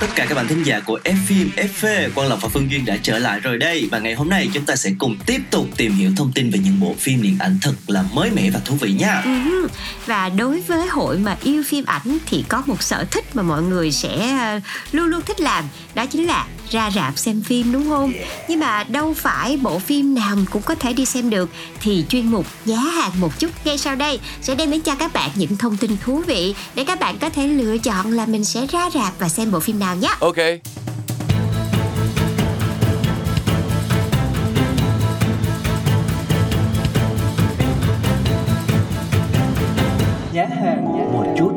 tất cả các bạn thính giả của F phim FV Quang Lộc và Phương Duyên đã trở lại rồi đây Và ngày hôm nay chúng ta sẽ cùng tiếp tục tìm hiểu thông tin về những bộ phim điện ảnh thật là mới mẻ và thú vị nha Ừ. Và đối với hội mà yêu phim ảnh thì có một sở thích mà mọi người sẽ ờ, luôn luôn thích làm đó chính là ra rạp xem phim đúng không? Nhưng mà đâu phải bộ phim nào cũng có thể đi xem được thì chuyên mục giá hàng một chút ngay sau đây sẽ đem đến cho các bạn những thông tin thú vị để các bạn có thể lựa chọn là mình sẽ ra rạp và xem bộ phim nào nhé. ok. Giá hàng một chút.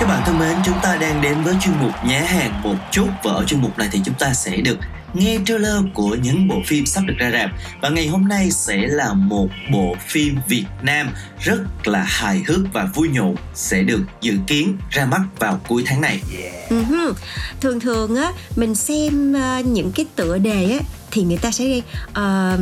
Các bạn thân mến, chúng ta đang đến với chuyên mục nhá hàng một chút và ở chuyên mục này thì chúng ta sẽ được nghe trailer của những bộ phim sắp được ra rạp và ngày hôm nay sẽ là một bộ phim Việt Nam rất là hài hước và vui nhộn sẽ được dự kiến ra mắt vào cuối tháng này. Hừ. Thường thường á mình xem ờ, những cái tựa đề á thì người ta sẽ ghi ờ,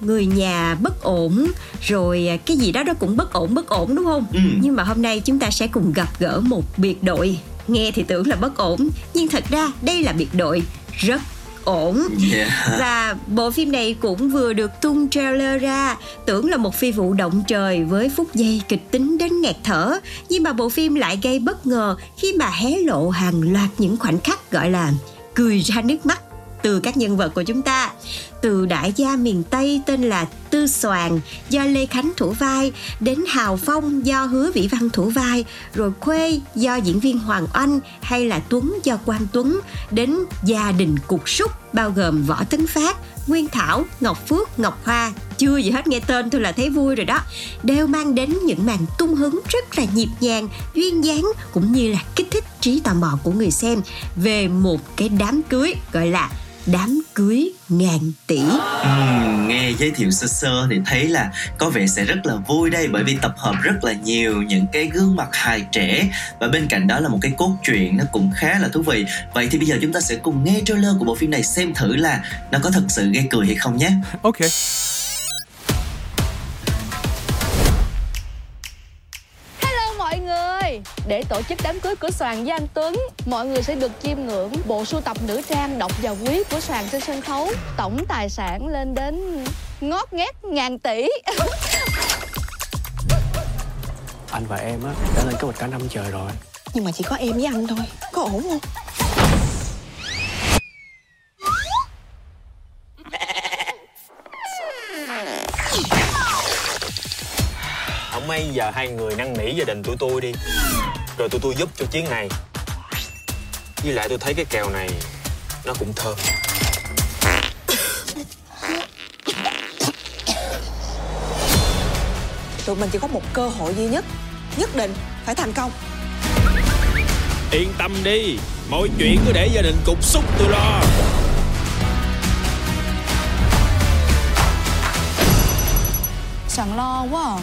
người nhà bất ổn rồi ờ, cái gì đó đó cũng bất ổn bất ổn đúng không? Ừ. Nhưng mà hôm nay chúng ta sẽ cùng gặp gỡ một biệt đội nghe thì tưởng là bất ổn nhưng thật ra đây là biệt đội rất ổn. Yeah. và bộ phim này cũng vừa được tung trailer ra tưởng là một phi vụ động trời với phút giây kịch tính đến nghẹt thở. Nhưng mà bộ phim lại gây bất ngờ khi mà hé lộ hàng loạt những khoảnh khắc gọi là cười ra nước mắt từ các nhân vật của chúng ta từ đại gia miền Tây tên là Tư Soàn do Lê Khánh thủ vai đến Hào Phong do Hứa Vĩ Văn thủ vai rồi Khuê do diễn viên Hoàng Oanh hay là Tuấn do Quang Tuấn đến gia đình cục súc bao gồm Võ Tấn Phát, Nguyên Thảo, Ngọc Phước, Ngọc Hoa. Chưa gì hết nghe tên thôi là thấy vui rồi đó. Đều mang đến những màn tung hứng rất là nhịp nhàng duyên dáng cũng như là kích thích trí tò mò của người xem về một cái đám cưới gọi là đám cưới ngàn tỷ. Ừm, nghe giới thiệu sơ sơ thì thấy là có vẻ sẽ rất là vui đây bởi vì tập hợp rất là nhiều những cái gương mặt hài trẻ. Và bên cạnh đó là một cái cốt truyện nó cũng khá là thú vị. Vậy thì bây giờ chúng ta sẽ cùng nghe trailer của bộ phim này xem thử là nó có thật sự gây cười hay không nhé. Ok. Để tổ chức đám cưới của Soàn với anh Tuấn. Mọi người sẽ được chiêm ngưỡng bộ sưu tập nữ trang độc và quý của Soàn trên sân khấu. Tổng tài sản lên đến ngót nghét ngàn tỷ. Anh và em á đã lên kế hoạch cả năm trời rồi. Nhưng mà chỉ có em với anh thôi Có ổn không? không may giờ hai người năn nỉ gia đình tụi tôi đi rồi tụi tôi giúp cho chuyến này với lại tôi thấy cái kèo này nó cũng thơm Tụi mình chỉ có một cơ hội duy nhất Nhất định phải thành công Yên tâm đi, mọi chuyện cứ để gia đình cục xúc tôi lo. Soàn lo quá à.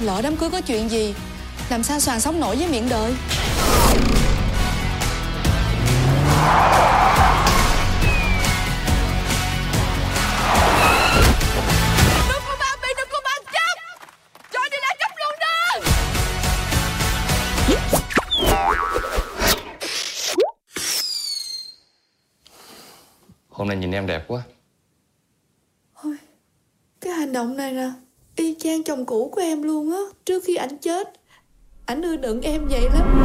Lỡ đám cưới có chuyện gì Làm sao Soàn sống nổi với miệng đời? Đừng có bao bị đừng có bao chấp Cho đi lại chấp luôn đó Hôm nay nhìn em đẹp quá. Cái hành động này nè Y chang chồng cũ của em luôn á Trước khi ảnh chết Ảnh ưa đựng em vậy lắm.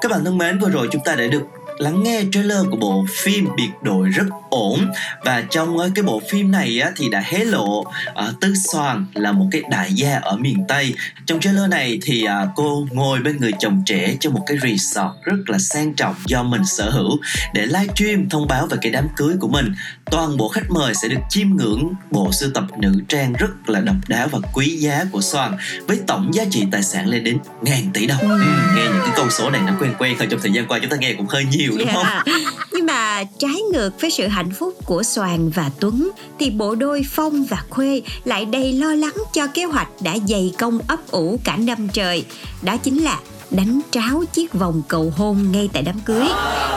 Các bạn thân mến, vừa rồi chúng ta đã được lắng nghe trailer của bộ phim biệt đội rất ổn. Và trong ờ, cái bộ phim này á, thì đã hé lộ uh, Tư Soàn là một cái đại gia ở miền Tây. Trong trailer này thì uh, cô ngồi bên người chồng trẻ trong một cái resort rất là sang trọng do mình sở hữu. Để livestream thông báo về cái đám cưới của mình toàn bộ khách mời sẽ được chiêm ngưỡng bộ sưu tập nữ trang rất là độc đáo và quý giá của Soàn với tổng giá trị tài sản lên đến ngàn tỷ đồng. Ừ, nghe những cái con số này nó quen quen thôi trong thời gian qua chúng ta nghe cũng hơi nhiều đúng không Dạ. Nhưng mà trái ngược với sự hạnh phúc của Soàn và Tuấn thì bộ đôi Phong và Khuê lại đầy lo lắng cho kế hoạch đã dày công ấp ủ cả năm trời. Đó chính là đánh tráo chiếc vòng cầu hôn ngay tại đám cưới.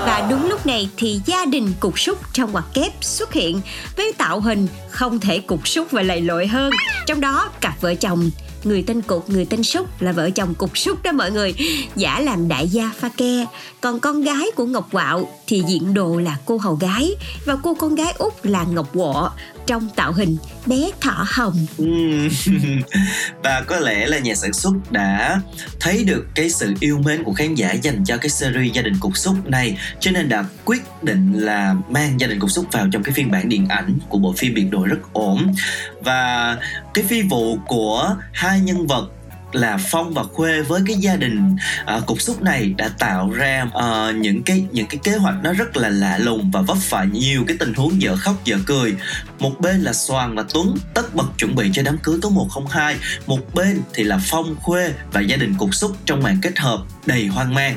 Và đúng lúc này thì gia đình cục súc trong ngoặc kép xuất hiện với tạo hình không thể cục súc và lầy lội hơn. Trong đó cặp vợ chồng người tên cục người tên súc là vợ chồng cục súc đó mọi người. Giả làm đại gia pha ke. Còn con gái của ngọc quạo thì diện đồ là cô hầu gái. Và cô con gái út là ngọc quọ, trong tạo hình bé thỏ hồng. Ừ. và có lẽ là nhà sản xuất đã thấy được cái sự yêu mến của khán giả dành cho cái series gia đình cục xúc này. Cho nên đã quyết định là mang gia đình cục xúc vào trong cái phiên bản điện ảnh của bộ phim biệt đội rất ổn. Và cái phi vụ của hai nhân vật là Phong và Khuê với cái gia đình à, cục xúc này đã tạo ra à, những cái những cái kế hoạch nó rất là lạ lùng và vấp phải nhiều cái tình huống dở khóc dở cười. Một bên là Soàn và Tuấn tất bật chuẩn bị cho đám cưới có 102, một bên thì là Phong Khuê và gia đình cục xúc trong màn kết hợp đầy hoang mang.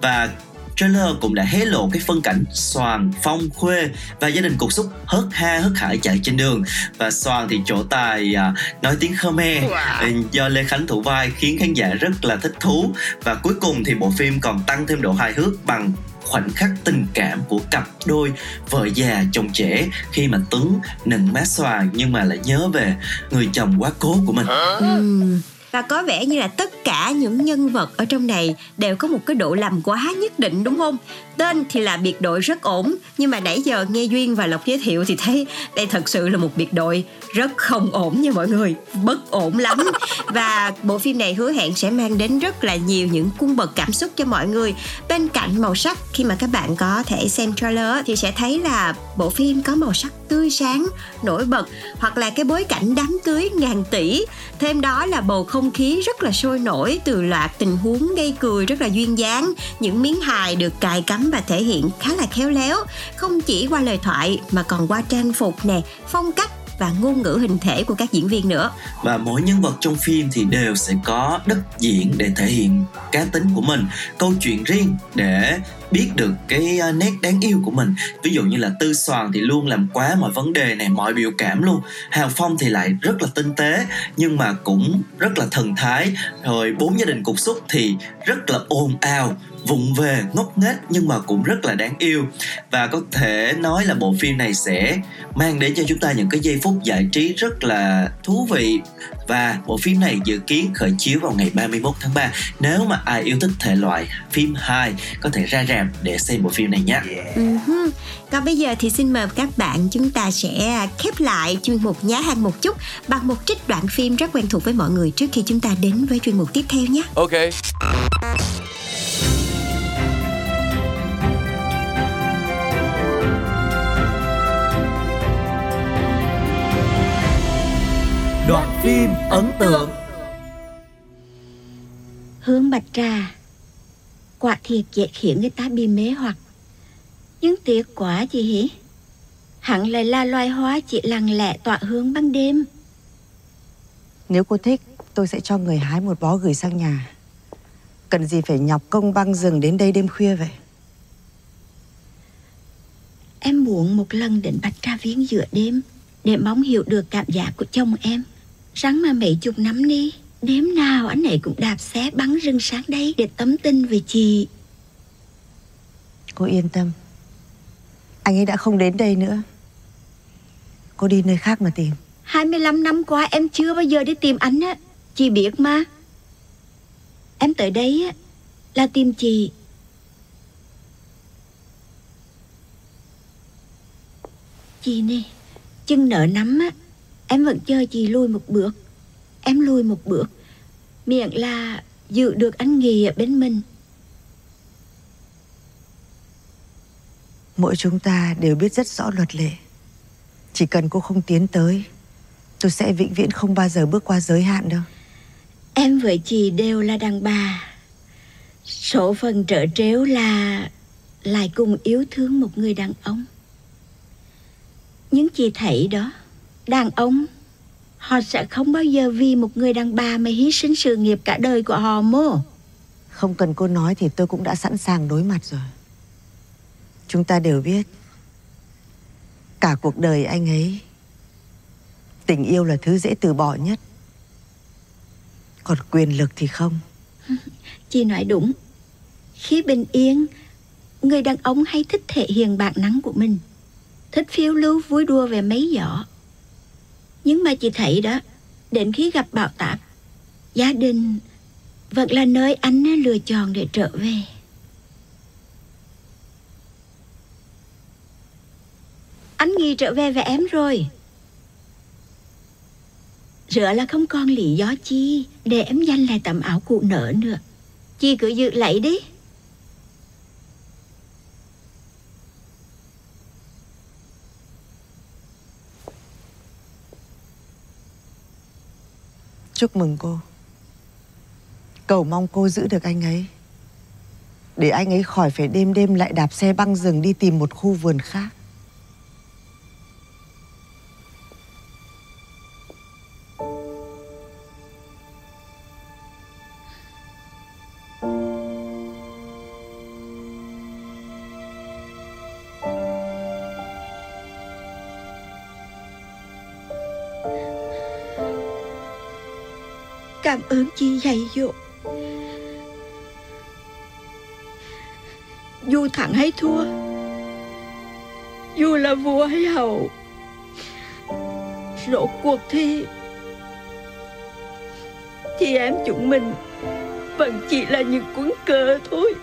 Và trailer cũng đã hé lộ cái phân cảnh Soàn, Phong, Khuê và gia đình cục xúc hớt ha hớt hải chạy trên đường. Và Soàn thì trổ tài à, nói tiếng Khmer. Ừ, do Lê Khánh thủ vai khiến khán giả rất là thích thú. Và cuối cùng thì bộ phim còn tăng thêm độ hài hước bằng khoảnh khắc tình cảm của cặp đôi vợ già chồng trẻ khi mà Tuấn nựng má Soàn nhưng mà lại nhớ về người chồng quá cố của mình. Ừm, và có vẻ như là tất cả những nhân vật ở trong này đều có một cái độ làm quá nhất định đúng không? Tên thì là biệt đội rất ổn nhưng mà nãy giờ nghe Duyên và Lộc giới thiệu thì thấy đây thật sự là một biệt đội rất không ổn nha mọi người, bất ổn lắm. Và bộ phim này hứa hẹn sẽ mang đến rất là nhiều những cung bậc cảm xúc cho mọi người. Bên cạnh màu sắc khi mà các bạn có thể xem trailer thì sẽ thấy là bộ phim có màu sắc tươi sáng, nổi bật hoặc là cái bối cảnh đám cưới ngàn tỷ. Thêm đó là bầu không khí rất là sôi nổi từ loạt tình huống gây cười rất là duyên dáng, những miếng hài được cài cắm và thể hiện khá là khéo léo, không chỉ qua lời thoại mà còn qua trang phục nè, phong cách và ngôn ngữ hình thể của các diễn viên nữa. và mỗi nhân vật trong phim thì đều sẽ có đất diễn để thể hiện cá tính của mình, câu chuyện riêng để biết được cái à, nét đáng yêu của mình. Ví dụ như là tư soàn thì luôn làm quá mọi vấn đề này, mọi biểu cảm luôn. Hào phong thì lại rất là tinh tế, nhưng mà cũng rất là thần thái. Rồi bốn gia đình cục xúc thì rất là ồn ào vụng về ngốc nghếch nhưng mà cũng rất là đáng yêu và có thể nói là bộ phim này sẽ mang đến cho chúng ta những cái giây phút giải trí rất là thú vị và bộ phim này dự kiến khởi chiếu vào ngày 31 tháng 3 nếu mà ai yêu thích thể loại phim hài có thể ra rạp để xem bộ phim này nhé Uh-huh. Còn bây giờ thì xin mời các bạn chúng ta sẽ khép lại chuyên mục nhá hàng một chút bằng một trích đoạn phim rất quen thuộc với mọi người trước khi chúng ta đến với chuyên mục tiếp theo nhé. Ok. Đoạn phim ấn tượng. Hương bạch trà. Quả thiệt dễ khiến người ta bị mê hoặc. Nhưng tiếc quá chị hỉ Hẳn lại là loài hoa chỉ lặng lẽ tỏa hương ban đêm. Nếu cô thích, tôi sẽ cho người hái một bó gửi sang nhà. Cần gì phải nhọc công băng rừng đến đây đêm khuya vậy? Em muốn một lần đến bạch trà viên giữa đêm Để mong hiểu được cảm giác của chồng em Rắn mà mấy chục năm đi Đêm nào anh ấy cũng đạp xe bắn rừng sáng đây Để tấm tin về chị Cô yên tâm. Anh ấy đã không đến đây nữa. Cô đi nơi khác mà tìm. 25 năm qua em chưa bao giờ đi tìm anh á Chị biết mà Em tới đây á Là tìm chị Chị nè Chân nợ nắm á Em vẫn chờ chị lùi một bước Em lùi một bước Miệng là giữ được anh Nghì ở bên mình Mỗi chúng ta đều biết rất rõ luật lệ. Chỉ cần cô không tiến tới, tôi sẽ vĩnh viễn không bao giờ bước qua giới hạn đâu. Em với chị đều là đàn bà. Số phần trở trếu là lại cùng yêu thương một người đàn ông. Nhưng chị thấy đó, đàn ông. Họ sẽ không bao giờ vì một người đàn bà mà hy sinh sự nghiệp cả đời của họ mô. Không cần cô nói thì tôi cũng đã sẵn sàng đối mặt rồi. Chúng ta đều biết Cả cuộc đời anh ấy Tình yêu là thứ dễ từ bỏ nhất. Còn quyền lực thì không. Chị nói đúng. Khi bình yên Người đàn ông hay thích thể hiện bản năng của mình. Thích phiêu lưu vui đùa về mấy giỏ nhưng mà chị thấy đó Đến khi gặp bảo tạp Gia đình Vẫn là nơi anh lựa chọn để trở về. Anh nghi trở về với em rồi. Rửa là không còn lý do chi Để em dành lại tấm áo cụ nở nữa. Chị cứ giữ lấy đi. Chúc mừng cô. Cầu mong cô giữ được anh ấy. Để anh ấy khỏi phải đêm đêm lại đạp xe băng rừng đi tìm một khu vườn khác. Ơn chi dạy dỗ. Dù thắng hay thua, Dù là vua hay hậu Rốt cuộc thi Thì em chúng mình Vẫn chỉ là những cuốn cờ thôi.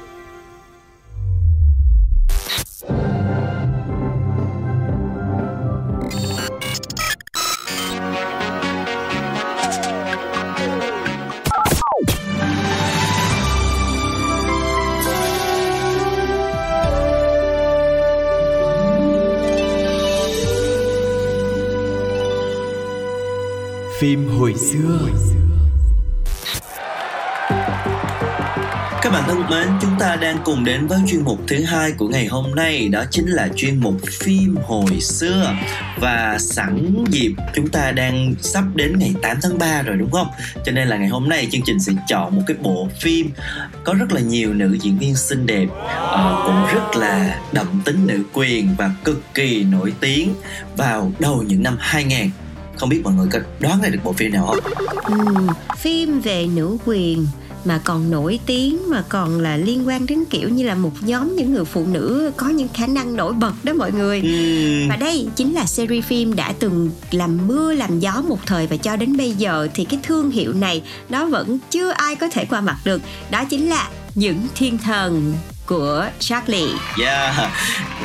Phim hồi xưa. Các bạn thân mến, chúng ta đang cùng đến với chuyên mục thứ hai của ngày hôm nay Đó chính là chuyên mục phim hồi xưa. Và sẵn dịp chúng ta đang sắp đến ngày 8 tháng 3 rồi đúng không? Cho nên là ngày hôm nay chương trình sẽ chọn một cái bộ phim Có rất là nhiều nữ diễn viên xinh đẹp uh, Cũng rất là đậm tính nữ quyền và cực kỳ nổi tiếng Vào đầu những năm 2000 không biết mọi người có đoán ra được bộ phim nào không? Ừ, phim về nữ quyền mà còn nổi tiếng mà còn là liên quan đến kiểu như là một nhóm những người phụ nữ có những khả năng nổi bật đó mọi người ừ. và đây chính là series phim đã từng làm mưa làm gió một thời và cho đến bây giờ thì cái thương hiệu này nó vẫn chưa ai có thể qua mặt được đó chính là những thiên thần của Charlie. Yeah,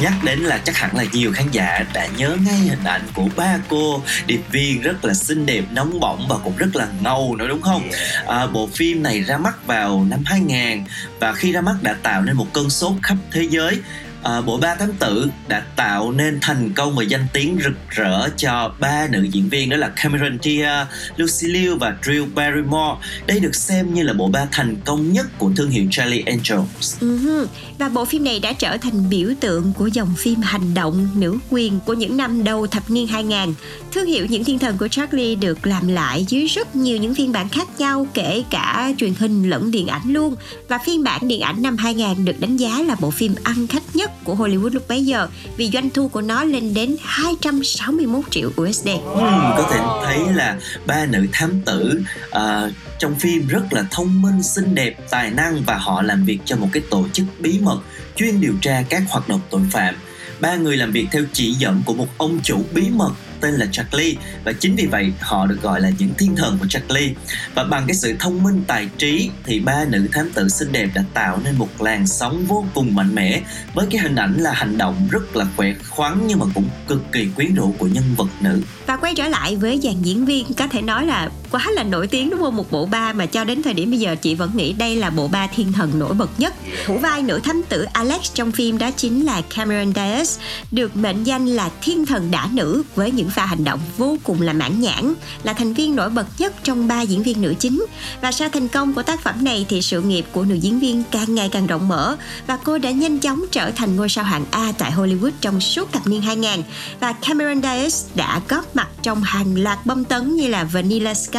nhắc đến là chắc hẳn là nhiều khán giả đã nhớ ngay hình ảnh của ba cô điệp viên rất là xinh đẹp, nóng bỏng và cũng rất là ngầu nữa đúng không? À, bộ phim này ra mắt vào năm 2000 và khi ra mắt đã tạo nên một cơn sốt khắp thế giới à, bộ ba thám tử đã tạo nên thành công và danh tiếng rực rỡ cho ba nữ diễn viên đó là Cameron Diaz, Lucy Liu và Drew Barrymore. Đây được xem như là bộ ba thành công nhất của thương hiệu Charlie Angels. Uh-huh. Ừ và bộ phim này đã trở thành biểu tượng của dòng phim hành động nữ quyền của những năm đầu thập niên 2000. Thương hiệu những thiên thần của Charlie được làm lại dưới rất nhiều những phiên bản khác nhau kể cả truyền hình lẫn điện ảnh luôn. Và phiên bản điện ảnh năm 2000 được đánh giá là bộ phim ăn khách nhất của Hollywood lúc bấy giờ vì doanh thu của nó lên đến 261 triệu USD. Ừ, có thể thấy là ba nữ thám tử uh, trong phim rất là thông minh, xinh đẹp, tài năng và họ làm việc cho một cái tổ chức bí mật chuyên điều tra các hoạt động tội phạm. Ba người làm việc theo chỉ dẫn của một ông chủ bí mật tên là Charlie và chính vì vậy, họ được gọi là những thiên thần của Charlie và bằng cái sự thông minh, tài trí, thì ba nữ thám tử xinh đẹp đã tạo nên một làn sóng vô cùng mạnh mẽ với cái hình ảnh là hành động rất là khỏe khoắn nhưng mà cũng cực kỳ quyến rũ của nhân vật nữ. Và quay trở lại với dàn diễn viên có thể nói là quá là nổi tiếng đúng không? Một bộ ba mà cho đến thời điểm bây giờ chị vẫn nghĩ đây là bộ ba thiên thần nổi bật nhất. Thủ vai nữ thánh tử Alex trong phim đó chính là Cameron Diaz được mệnh danh là thiên thần đã nữ với những pha hành động vô cùng là mãn nhãn là thành viên nổi bật nhất trong ba diễn viên nữ chính. Và sau thành công của tác phẩm này thì sự nghiệp của nữ diễn viên càng ngày càng rộng mở và cô đã nhanh chóng trở thành ngôi sao hạng A tại Hollywood trong suốt thập niên 2000 và Cameron Diaz đã góp mặt trong hàng loạt bom tấn như là Vanilla Sky,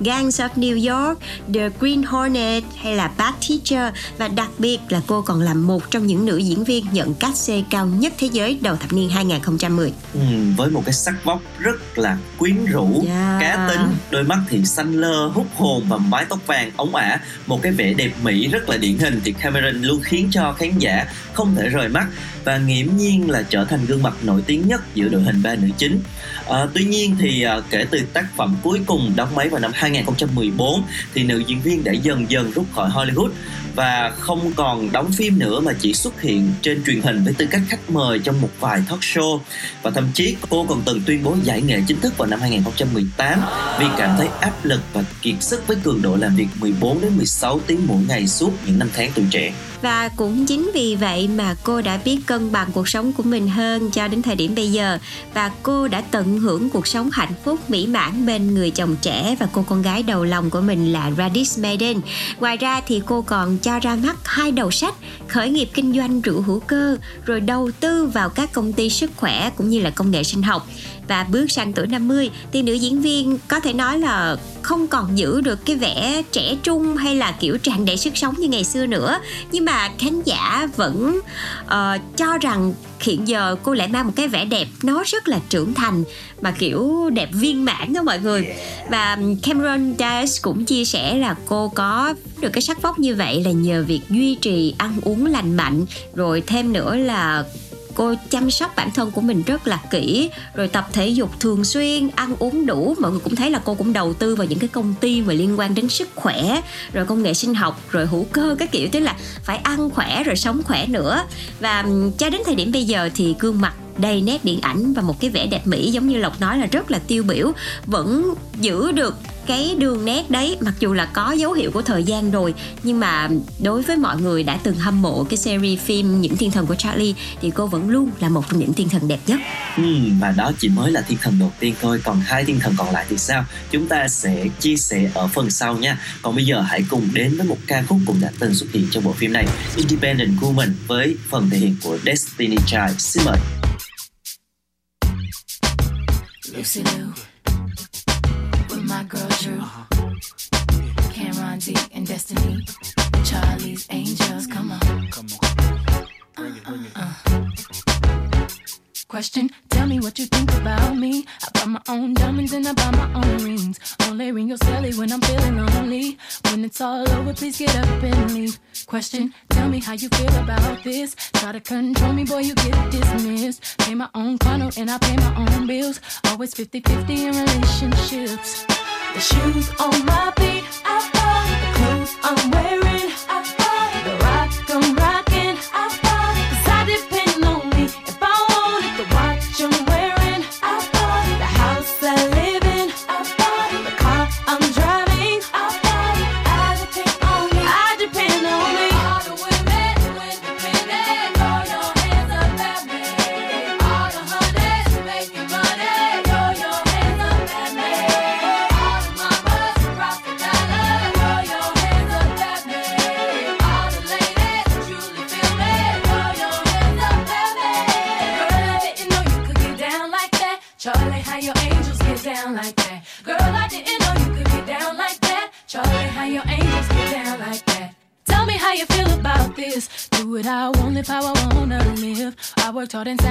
Gangs of New York, The Green Hornet hay là Bad Teacher và đặc biệt là cô còn là một trong những nữ diễn viên nhận cát xê cao nhất thế giới đầu thập niên 2010. Ừ, với một cái sắc vóc rất là quyến rũ, Yeah. cá tính, đôi mắt thì xanh lơ, hút hồn và mái tóc vàng ống ả, một cái vẻ đẹp mỹ rất là điển hình thì Cameron luôn khiến cho khán giả không thể rời mắt và nghiễm nhiên là trở thành gương mặt nổi tiếng nhất giữa đội hình ba nữ chính. À, tuy nhiên thì à, kể từ tác phẩm cuối cùng đóng máy vào năm 2014 thì nữ diễn viên đã dần dần rút khỏi Hollywood và không còn đóng phim nữa mà chỉ xuất hiện trên truyền hình với tư cách khách mời trong một vài talk show và thậm chí cô còn từng tuyên bố giải nghệ chính thức vào năm 2018 vì cảm thấy áp lực và kiệt sức với cường độ làm việc 14 đến 16 tiếng mỗi ngày suốt những năm tháng tuổi trẻ. Và cũng chính vì vậy mà cô đã biết cân bằng cuộc sống của mình hơn cho đến thời điểm bây giờ và cô đã tận hưởng cuộc sống hạnh phúc, mỹ mãn bên người chồng trẻ và cô con gái đầu lòng của mình là Radis Maiden. Ngoài ra thì cô còn cho ra mắt hai đầu sách khởi nghiệp kinh doanh rượu hữu cơ, rồi đầu tư vào các công ty sức khỏe cũng như là công nghệ sinh học và bước sang tuổi 50 thì nữ diễn viên có thể nói là không còn giữ được cái vẻ trẻ trung hay là kiểu tràn đầy sức sống như ngày xưa nữa. Nhưng mà khán giả vẫn ờ, cho rằng hiện giờ cô lại mang một cái vẻ đẹp nó rất là trưởng thành mà kiểu đẹp viên mãn đó mọi người. Và Cameron Diaz cũng chia sẻ là cô có được cái sắc vóc như vậy là nhờ việc duy trì ăn uống lành mạnh rồi thêm nữa là cô chăm sóc bản thân của mình rất là kỹ, rồi tập thể dục thường xuyên, ăn uống đủ. Mọi người cũng thấy là cô cũng đầu tư vào những cái công ty mà liên quan đến sức khỏe, rồi công nghệ sinh học, rồi hữu cơ các kiểu, tức là phải ăn khỏe rồi sống khỏe nữa. Và cho đến thời điểm bây giờ thì gương mặt đầy nét điện ảnh và một cái vẻ đẹp mỹ giống như lộc nói là rất là tiêu biểu, vẫn giữ được cái đường nét đấy mặc dù là có dấu hiệu của thời gian rồi nhưng mà đối với mọi người đã từng hâm mộ cái series phim những thiên thần của Charlie thì cô vẫn luôn là một trong những thiên thần đẹp nhất. Ừ, và đó chỉ mới là thiên thần đầu tiên thôi còn hai thiên thần còn lại thì sao? Chúng ta sẽ chia sẻ ở phần sau nha. Còn bây giờ hãy cùng đến với một ca khúc cũng đã từng xuất hiện trong bộ phim này Independent Woman với phần thể hiện của Destiny Child. Xin mời. Lucy Liu. with my girl Drew, Cameron D and Destiny, Charlie's Angels. Come on, come on, uh, uh. Question, tell me what you think about me. I buy my own diamonds and I buy my own rings. Only ring your celly when I'm feeling lonely. When it's all over, please get up and leave. Question, tell me how you feel about this. Try to control me, boy, you get dismissed. Pay my own condo and I pay my own bills. Always 50 50 in relationships. The shoes on my feet, I bought the clothes I'm wearing.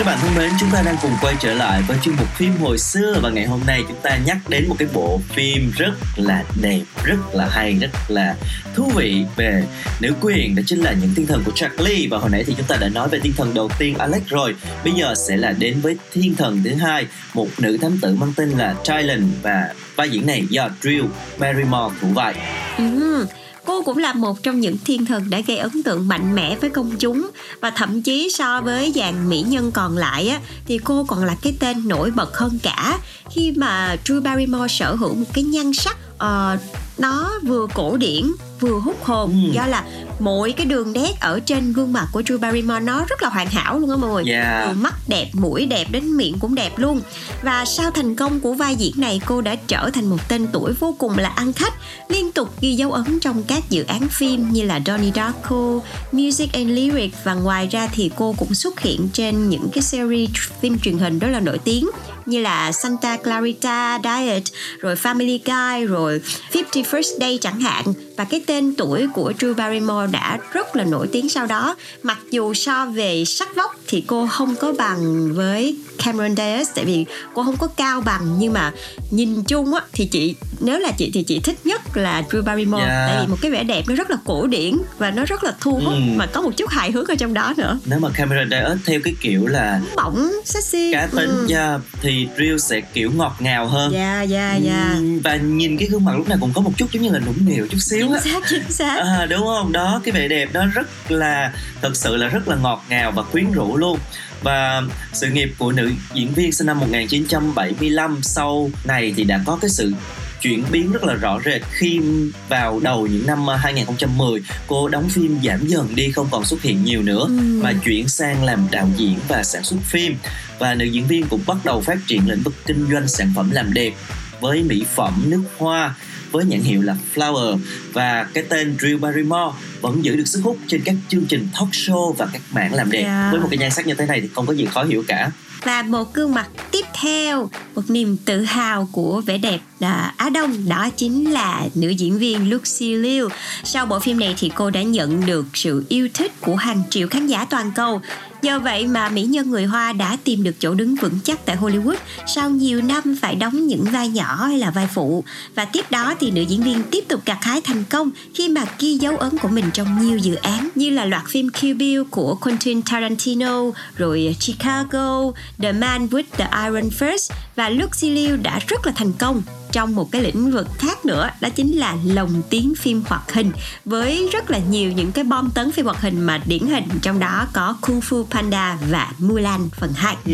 Các bạn thân mến, chúng ta đang cùng quay trở lại với chuyên mục phim hồi xưa và ngày hôm nay chúng ta nhắc đến một cái bộ phim rất là đẹp, rất là hay, rất là thú vị về nữ quyền đó chính là những thiên thần của Charlie và hồi nãy thì chúng ta đã nói về thiên thần đầu tiên Alex rồi. Bây giờ sẽ là đến với thiên thần thứ hai, một nữ thám tử mang tên là Tylen và vai diễn này do Drew Barrymore thủ vai. Ừ, cô cũng là một trong những thiên thần đã gây ấn tượng mạnh mẽ với công chúng. Và thậm chí so với dàn mỹ nhân còn lại á thì cô còn là cái tên nổi bật hơn cả. Khi mà Drew Barrymore sở hữu một cái nhan sắc uh, nó vừa cổ điển vừa hút hồn. Ừ. do là mỗi cái đường nét ở trên gương mặt của Drew Barrymore nó rất là hoàn hảo luôn á mọi người. Yeah. từ mắt đẹp mũi đẹp đến miệng cũng đẹp luôn. Và sau thành công của vai diễn này cô đã trở thành một tên tuổi vô cùng là ăn khách liên tục ghi dấu ấn trong các dự án phim như là Donnie Darko, Music and Lyrics và ngoài ra thì cô cũng xuất hiện trên những cái series phim truyền hình rất là nổi tiếng như là Santa Clarita Diet, rồi Family Guy, rồi 50 First Day chẳng hạn và cái tên tuổi của Drew Barrymore đã rất là nổi tiếng sau đó. Mặc dù so về sắc vóc thì cô không có bằng với Cameron Diaz tại vì cô không có cao bằng. Nhưng mà nhìn chung á thì chị nếu là chị thì chị thích nhất là Drew Barrymore. Yeah. tại vì một cái vẻ đẹp nó rất là cổ điển và nó rất là thu hút ừ. mà có một chút hài hước ở trong đó nữa. Nếu mà Cameron Diaz theo cái kiểu là bỏng sexy cá tính ừ. yeah, thì Drew sẽ kiểu ngọt ngào hơn. Dạ dạ dạ. Và nhìn cái gương mặt lúc nào cũng có một chút giống như là nũng nịu chút xíu chính xác chính xác. À, đúng không? Đó cái vẻ đẹp đó rất là thật sự là rất là ngọt ngào và quyến rũ luôn. Và sự nghiệp của nữ diễn viên sinh năm 1975 sau này thì đã có cái sự chuyển biến rất là rõ rệt khi vào đầu những năm 2010 cô đóng phim giảm dần đi không còn xuất hiện nhiều nữa ừ. mà chuyển sang làm đạo diễn và sản xuất phim. Và nữ diễn viên cũng bắt đầu phát triển lĩnh vực kinh doanh sản phẩm làm đẹp với mỹ phẩm nước hoa với nhãn hiệu là Flower. Và cái tên Drew Barrymore vẫn giữ được sức hút trên các chương trình talk show và các mảng làm đẹp. Yeah. với một cái nhan sắc như thế này thì không có gì khó hiểu cả. Và một gương mặt tiếp theo một niềm tự hào của vẻ đẹp là Á Đông đó chính là nữ diễn viên Lucy Liu. Sau bộ phim này thì cô đã nhận được sự yêu thích của hàng triệu khán giả toàn cầu Do vậy mà mỹ nhân người Hoa đã tìm được chỗ đứng vững chắc tại Hollywood sau nhiều năm phải đóng những vai nhỏ hay là vai phụ. Và tiếp đó thì nữ diễn viên tiếp tục gặt hái thành công khi mà ghi dấu ấn của mình trong nhiều dự án như là loạt phim Kill Bill của Quentin Tarantino, rồi Chicago, The Man with the Iron Fist và Lucy Liu đã rất là thành công trong một cái lĩnh vực khác nữa, đó chính là lồng tiếng phim hoạt hình với rất là nhiều những cái bom tấn phim hoạt hình mà điển hình, trong đó có Kung Fu Panda và Mulan phần 2 ừ.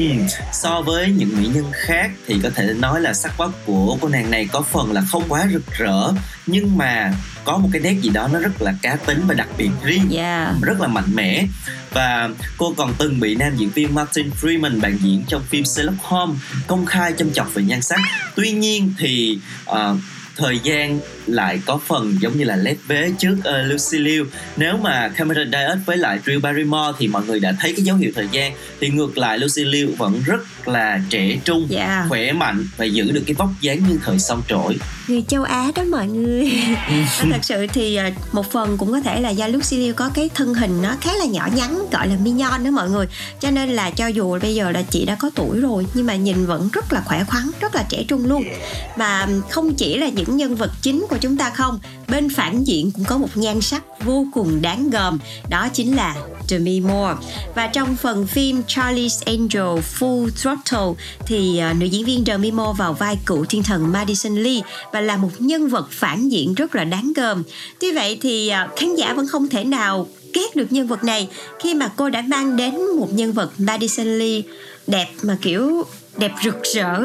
so với những mỹ nhân khác thì có thể nói là sắc vóc của cô nàng này có phần là không quá rực rỡ, nhưng mà có một cái nét gì đó nó rất là cá tính và đặc biệt riêng yeah. rất là mạnh mẽ và cô còn từng bị nam diễn viên Martin Freeman bạn diễn trong phim Sherlock Holmes công khai châm chọc về nhan sắc tuy nhiên thì uh, thời gian lại có phần giống như là lép vế trước uh, Lucy Liu. Nếu mà Cameron Diaz với lại Drew Barrymore thì mọi người đã thấy cái dấu hiệu thời gian. Thì ngược lại Lucy Liu vẫn rất là trẻ trung yeah. khỏe mạnh và giữ được cái vóc dáng như thời son trỗi. Người châu Á đó mọi người. Thật sự thì ờ, một phần cũng có thể là do Lucy Liu có cái thân hình nó khá là nhỏ nhắn gọi là mignon đó mọi người. Cho nên là cho dù bây giờ là chị đã có tuổi rồi nhưng mà nhìn vẫn rất là khỏe khoắn rất là trẻ trung luôn. Và không chỉ là những nhân vật chính của chúng ta không? Bên phản diện cũng có một nhan sắc vô cùng đáng gờm đó chính là Demi Moore. Và trong phần phim Charlie's Angel Full Throttle thì uh, nữ diễn viên Demi Moore vào vai cựu thiên thần Madison Lee và là một nhân vật phản diện rất là đáng gờm. Tuy vậy thì uh, khán giả vẫn không thể nào ghét được nhân vật này khi mà cô đã mang đến một nhân vật Madison Lee đẹp mà kiểu đẹp rực rỡ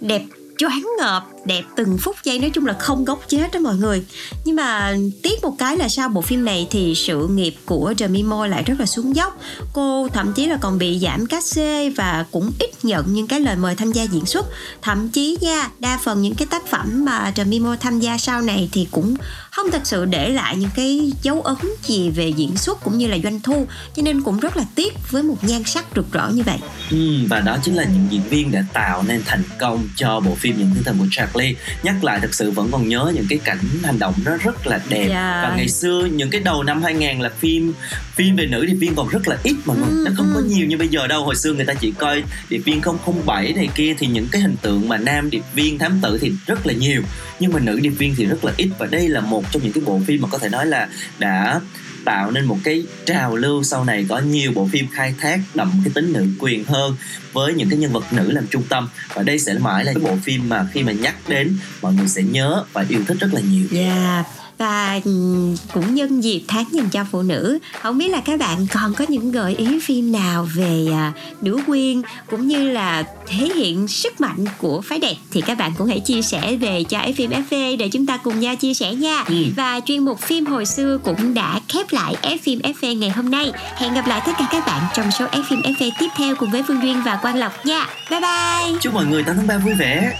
đẹp choáng ngợp, đẹp từng phút giây. Nói chung là không góc chết đó mọi người. Nhưng mà tiếc một cái là sau bộ phim này thì sự nghiệp của Demi Moore lại rất là xuống dốc. Cô thậm chí là còn bị giảm cát xê và cũng ít nhận những cái lời mời tham gia diễn xuất. Thậm chí nha, đa phần những cái tác phẩm mà Demi Moore tham gia sau này thì cũng không thật sự để lại những cái dấu ấn gì về diễn xuất cũng như là doanh thu cho nên cũng rất là tiếc với một nhan sắc rực rỡ như vậy. Ừ, và đó chính là những diễn viên đã tạo nên thành công cho bộ phim những thứ thần của Lee nhắc lại thật sự vẫn còn nhớ những cái cảnh hành động nó rất là đẹp. Dạ. và ngày xưa những cái đầu năm 2000 là phim phim về nữ điệp viên còn rất là ít mọi người nó không có nhiều như bây giờ đâu. Hồi xưa người ta chỉ coi điệp viên 007 này kia thì những cái hình tượng mà nam điệp viên thám tử thì rất là nhiều. Nhưng mà nữ điệp viên thì rất là ít. Và đây là một trong những cái bộ phim mà có thể nói là đã tạo nên một cái trào lưu sau này có nhiều bộ phim khai thác đậm cái tính nữ quyền hơn với những cái nhân vật nữ làm trung tâm. Và đây sẽ mãi là cái bộ phim mà khi mà nhắc đến mọi người sẽ nhớ và yêu thích rất là nhiều. Yeah, và cũng nhân dịp tháng dành cho phụ nữ không biết là các bạn còn có những gợi ý phim nào về à, nữ quyền cũng như là thể hiện sức mạnh của phái đẹp thì các bạn cũng hãy chia sẻ về cho FM FV để chúng ta cùng nhau chia sẻ nha. Và chuyên mục phim hồi xưa cũng đã khép lại FM FV ngày hôm nay. Hẹn gặp lại tất cả các bạn trong số FM FV tiếp theo cùng với Phương Duyên và Quang Lộc nha. Bye bye. Chúc mọi người tám tháng ba vui vẻ